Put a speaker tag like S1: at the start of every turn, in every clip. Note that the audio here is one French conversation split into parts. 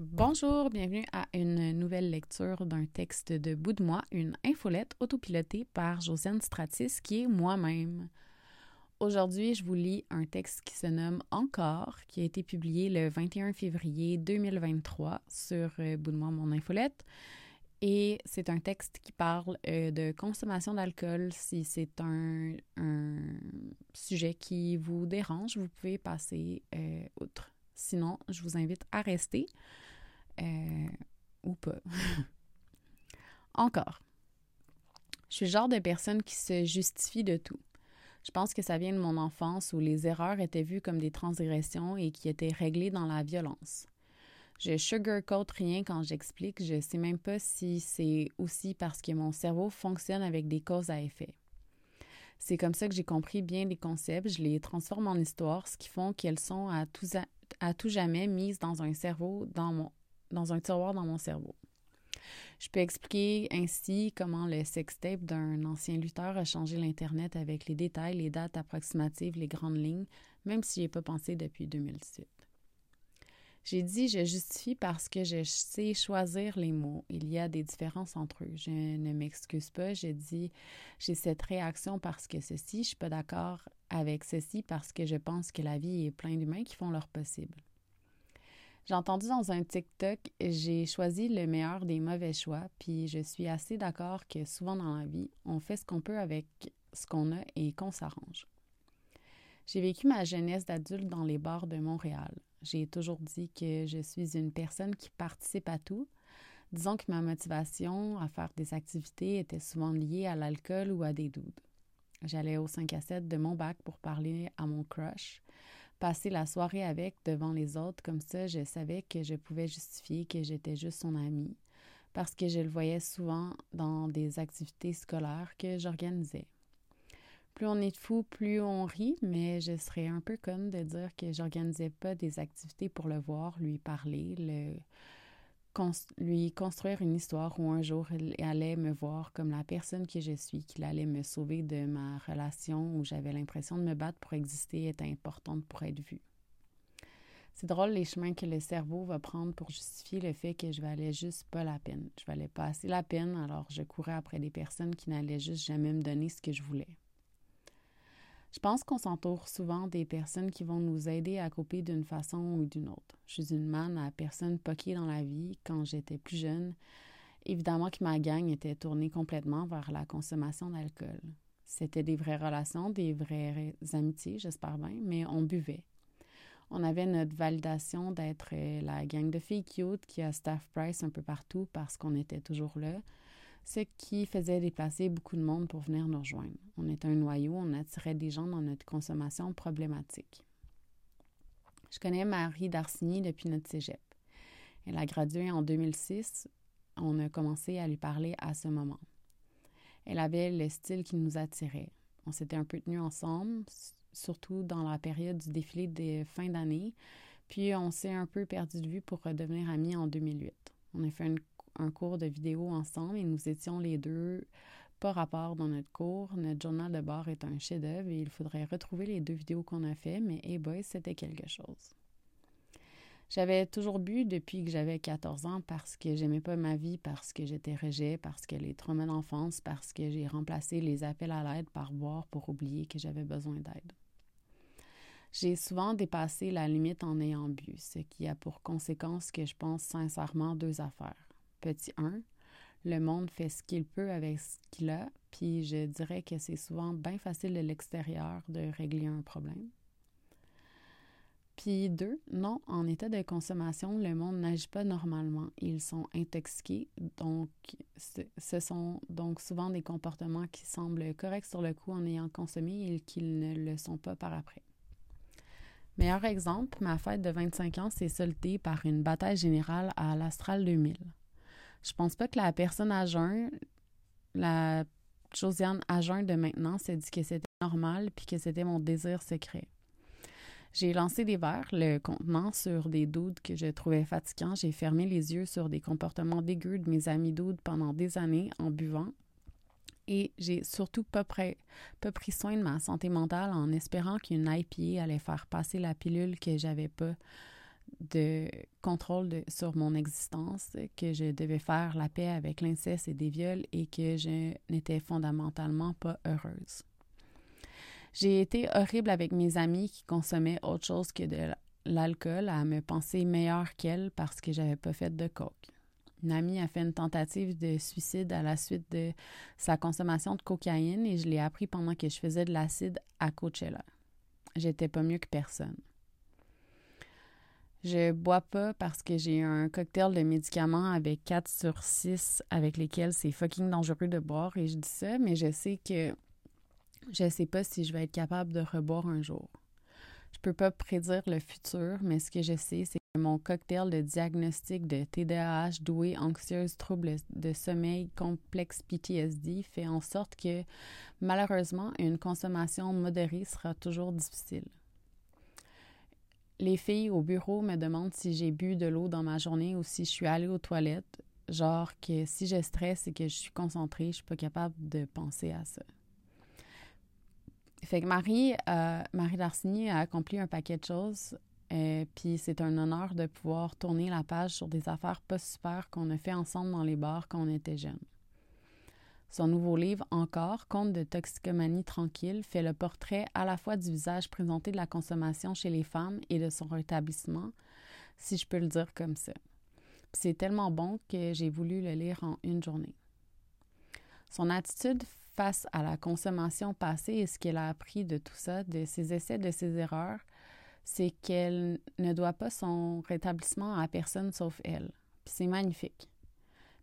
S1: Bonjour, bienvenue à une nouvelle lecture d'un texte de Bout une infolette autopilotée par Josiane Stratis, qui est moi-même. Aujourd'hui, je vous lis un texte qui se nomme Encore, qui a été publié le 21 février 2023 sur euh, Bout mon infolette. Et c'est un texte qui parle euh, de consommation d'alcool. Si c'est un, sujet qui vous dérange, vous pouvez passer euh, outre. Sinon, je vous invite à rester. Euh, ou pas. Encore. Je suis le genre de personne qui se justifie de tout. Je pense que ça vient de mon enfance où les erreurs étaient vues comme des transgressions et qui étaient réglées dans la violence. Je sugarcoat rien quand j'explique, je sais même pas si c'est aussi parce que mon cerveau fonctionne avec des causes à effet. C'est comme ça que j'ai compris bien les concepts, je les transforme en histoires, ce qui font qu'elles sont à tout, à tout jamais mises dans un cerveau, dans un tiroir dans mon cerveau. Je peux expliquer ainsi comment le sextape d'un ancien lutteur a changé l'Internet avec les détails, les dates approximatives, les grandes lignes, même si n'y ai pas pensé depuis 2008. J'ai dit je justifie parce que je sais choisir les mots. Il y a des différences entre eux. Je ne m'excuse pas. J'ai dit j'ai cette réaction parce que ceci, je suis pas d'accord avec ceci parce que je pense que la vie est pleine d'humains qui font leur possible. J'ai entendu dans un TikTok, j'ai choisi le meilleur des mauvais choix, puis je suis assez d'accord que souvent dans la vie, on fait ce qu'on peut avec ce qu'on a et qu'on s'arrange. J'ai vécu ma jeunesse d'adulte dans les bars de Montréal. J'ai toujours dit que je suis une personne qui participe à tout. Disons que ma motivation à faire des activités était souvent liée à l'alcool ou à des doudes. J'allais au 5 à 7 de mon bac pour parler à mon crush passer la soirée avec devant les autres, comme ça, je savais que je pouvais justifier que j'étais juste son amie, parce que je le voyais souvent dans des activités scolaires que j'organisais. Plus on est fou, plus on rit, mais je serais un peu conne de dire que j'organisais pas des activités pour le voir, lui parler, le lui construire une histoire où un jour il allait me voir comme la personne que je suis, qu'il allait me sauver de ma relation où j'avais l'impression de me battre pour exister était importante pour être vue. C'est drôle les chemins que le cerveau va prendre pour justifier le fait que je valais juste pas la peine. Je valais pas assez la peine, alors je courais après des personnes qui n'allaient juste jamais me donner ce que je voulais. Je pense qu'on s'entoure souvent des personnes qui vont nous aider à couper d'une façon ou d'une autre. Je suis une manne à personne poquée dans la vie quand j'étais plus jeune. Évidemment que ma gang était tournée complètement vers la consommation d'alcool. C'était des vraies relations, des vraies amitiés, j'espère bien, mais on buvait. On avait notre validation d'être la gang de filles cute qui a staff price un peu partout parce qu'on était toujours là ce qui faisait déplacer beaucoup de monde pour venir nous rejoindre. On était un noyau, on attirait des gens dans notre consommation problématique. Je connais Marie Darcigny depuis notre cégep. Elle a gradué en 2006. On a commencé à lui parler à ce moment. Elle avait le style qui nous attirait. On s'était un peu tenus ensemble, surtout dans la période du défilé de fin d'année, puis on s'est un peu perdu de vue pour redevenir amis en 2008. On a fait une un cours de vidéo ensemble et nous étions les deux pas rapport dans notre cours. Notre journal de bord est un chef-d'œuvre et il faudrait retrouver les deux vidéos qu'on a fait, mais hey boy, c'était quelque chose. J'avais toujours bu depuis que j'avais 14 ans parce que j'aimais pas ma vie, parce que j'étais rejet, parce que les traumas d'enfance, parce que j'ai remplacé les appels à l'aide par boire pour oublier que j'avais besoin d'aide. J'ai souvent dépassé la limite en ayant bu, ce qui a pour conséquence que je pense sincèrement deux affaires. Petit 1, le monde fait ce qu'il peut avec ce qu'il a, puis je dirais que c'est souvent bien facile de l'extérieur de régler un problème. Puis deux, non, en état de consommation, le monde n'agit pas normalement. Ils sont intoxiqués, donc ce sont donc souvent des comportements qui semblent corrects sur le coup en ayant consommé et qu'ils ne le sont pas par après. Meilleur exemple, ma fête de 25 ans s'est soldée par une bataille générale à l'Astral 2000. Je pense pas que la personne à jeun, la Josiane à jeun de maintenant, s'est dit que c'était normal puis que c'était mon désir secret. J'ai lancé des verres, le contenant sur des doudes que je trouvais fatigants. J'ai fermé les yeux sur des comportements dégueux de mes amis doudes pendant des années en buvant. Et j'ai surtout pas, pas pris soin de ma santé mentale en espérant qu'une IPA allait faire passer la pilule que j'avais pas de contrôle sur mon existence, que je devais faire la paix avec l'inceste et des viols et que je n'étais fondamentalement pas heureuse. J'ai été horrible avec mes amis qui consommaient autre chose que de l'alcool à me penser meilleure qu'elle parce que j'avais pas fait de coke. Une amie a fait une tentative de suicide à la suite de sa consommation de cocaïne et je l'ai appris pendant que je faisais de l'acide à Coachella. J'étais pas mieux que personne. Je bois pas parce que j'ai un cocktail de médicaments avec 4 sur 6 avec lesquels c'est fucking dangereux de boire et je dis ça, mais je sais que je sais pas si je vais être capable de reboire un jour. Je peux pas prédire le futur, mais ce que je sais, c'est que mon cocktail de diagnostic de TDAH, douée, anxieuse, trouble de sommeil, complexe PTSD fait en sorte que malheureusement, une consommation modérée sera toujours difficile. Les filles au bureau me demandent si j'ai bu de l'eau dans ma journée ou si je suis allée aux toilettes. Genre que si je stresse et que je suis concentrée, je suis pas capable de penser à ça. Fait que Marie, euh, Marie a accompli un paquet de choses. Euh, puis c'est un honneur de pouvoir tourner la page sur des affaires pas super qu'on a fait ensemble dans les bars quand on était jeunes. Son nouveau livre, Encore, Conte de toxicomanie tranquille, fait le portrait à la fois du visage présenté de la consommation chez les femmes et de son rétablissement, si je peux le dire comme ça. C'est tellement bon que j'ai voulu le lire en une journée. Son attitude face à la consommation passée et ce qu'elle a appris de tout ça, de ses essais, de ses erreurs, c'est qu'elle ne doit pas son rétablissement à personne sauf elle. C'est magnifique.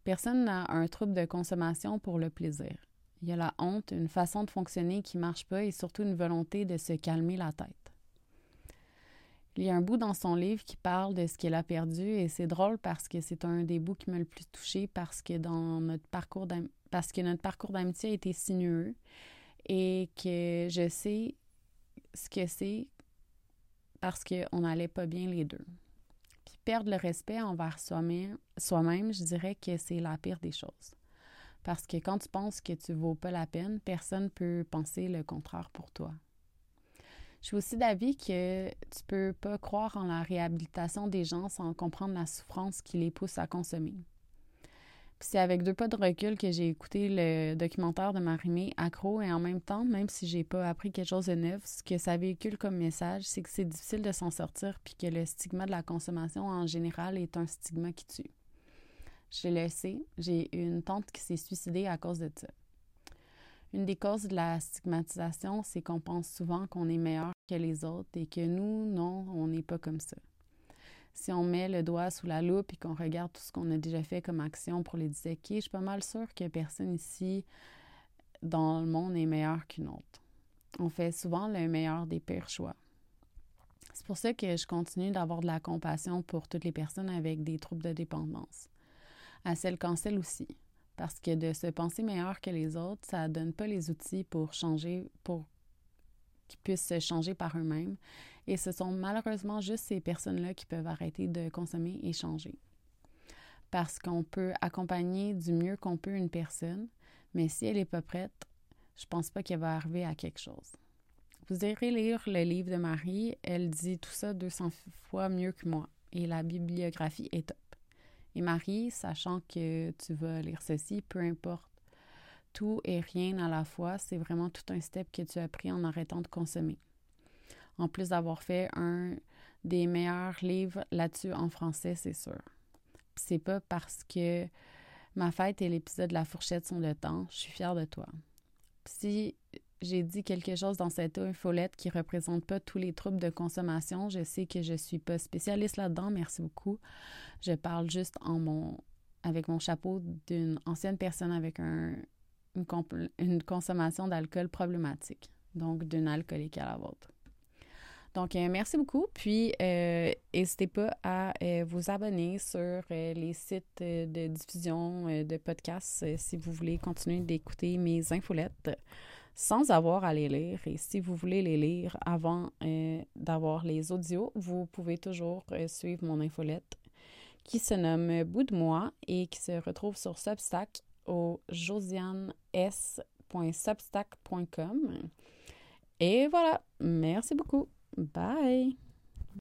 S1: Personne n'a un trouble de consommation pour le plaisir. Il y a la honte, une façon de fonctionner qui ne marche pas et surtout une volonté de se calmer la tête. Il y a un bout dans son livre qui parle de ce qu'elle a perdu et c'est drôle parce que c'est un des bouts qui m'a le plus touché parce que dans notre parcours parce que notre parcours d'amitié a été sinueux et que je sais ce que c'est parce qu'on n'allait pas bien les deux perdre le respect envers soi-même, je dirais que c'est la pire des choses. Parce que quand tu penses que tu ne vaux pas la peine, personne ne peut penser le contraire pour toi. Je suis aussi d'avis que tu peux pas croire en la réhabilitation des gens sans comprendre la souffrance qui les pousse à consommer c'est avec deux pas de recul que j'ai écouté le documentaire de Marimé Accro et en même temps, même si j'ai pas appris quelque chose de neuf, ce que ça véhicule comme message, c'est que c'est difficile de s'en sortir puis que le stigma de la consommation en général est un stigma qui tue. Je le sais, j'ai une tante qui s'est suicidée à cause de ça. Une des causes de la stigmatisation, c'est qu'on pense souvent qu'on est meilleur que les autres et que nous, non, on n'est pas comme ça si on met le doigt sous la loupe et qu'on regarde tout ce qu'on a déjà fait comme action pour les disséquer, je suis pas mal sûre que personne ici dans le monde est meilleur qu'une autre. On fait souvent le meilleur des pires choix. C'est pour ça que je continue d'avoir de la compassion pour toutes les personnes avec des troubles de dépendance. À celles cancel aussi. Parce que de se penser meilleur que les autres, ça ne donne pas les outils pour changer, pour qu'ils puissent se changer par eux-mêmes et ce sont malheureusement juste ces personnes-là qui peuvent arrêter de consommer et changer. Parce qu'on peut accompagner du mieux qu'on peut une personne, mais si elle n'est pas prête, je pense pas qu'elle va arriver à quelque chose. Vous irez lire le livre de Marie, elle dit tout ça 200 fois mieux que moi, et la bibliographie est top. Et Marie, sachant que tu vas lire ceci, peu importe, tout et rien à la fois, c'est vraiment tout un step que tu as pris en arrêtant de consommer en plus d'avoir fait un des meilleurs livres là-dessus en français, c'est sûr. C'est pas parce que ma fête et l'épisode de la fourchette sont de temps, je suis fière de toi. Si j'ai dit quelque chose dans cette infolette qui représente pas tous les troubles de consommation, je sais que je suis pas spécialiste là-dedans, merci beaucoup. Je parle juste avec mon chapeau d'une ancienne personne avec un, une, une consommation d'alcool problématique, donc d'une alcoolique à la vôtre. Donc, euh, merci beaucoup. Puis, euh, n'hésitez pas à euh, vous abonner sur les sites de diffusion de podcasts si vous voulez continuer d'écouter mes infolettes sans avoir à les lire. Et si vous voulez les lire avant d'avoir les audios, vous pouvez toujours suivre mon infolette qui se nomme Bout de moi et qui se retrouve sur Substack au josianes.substack.com. Et voilà, merci beaucoup. Bye.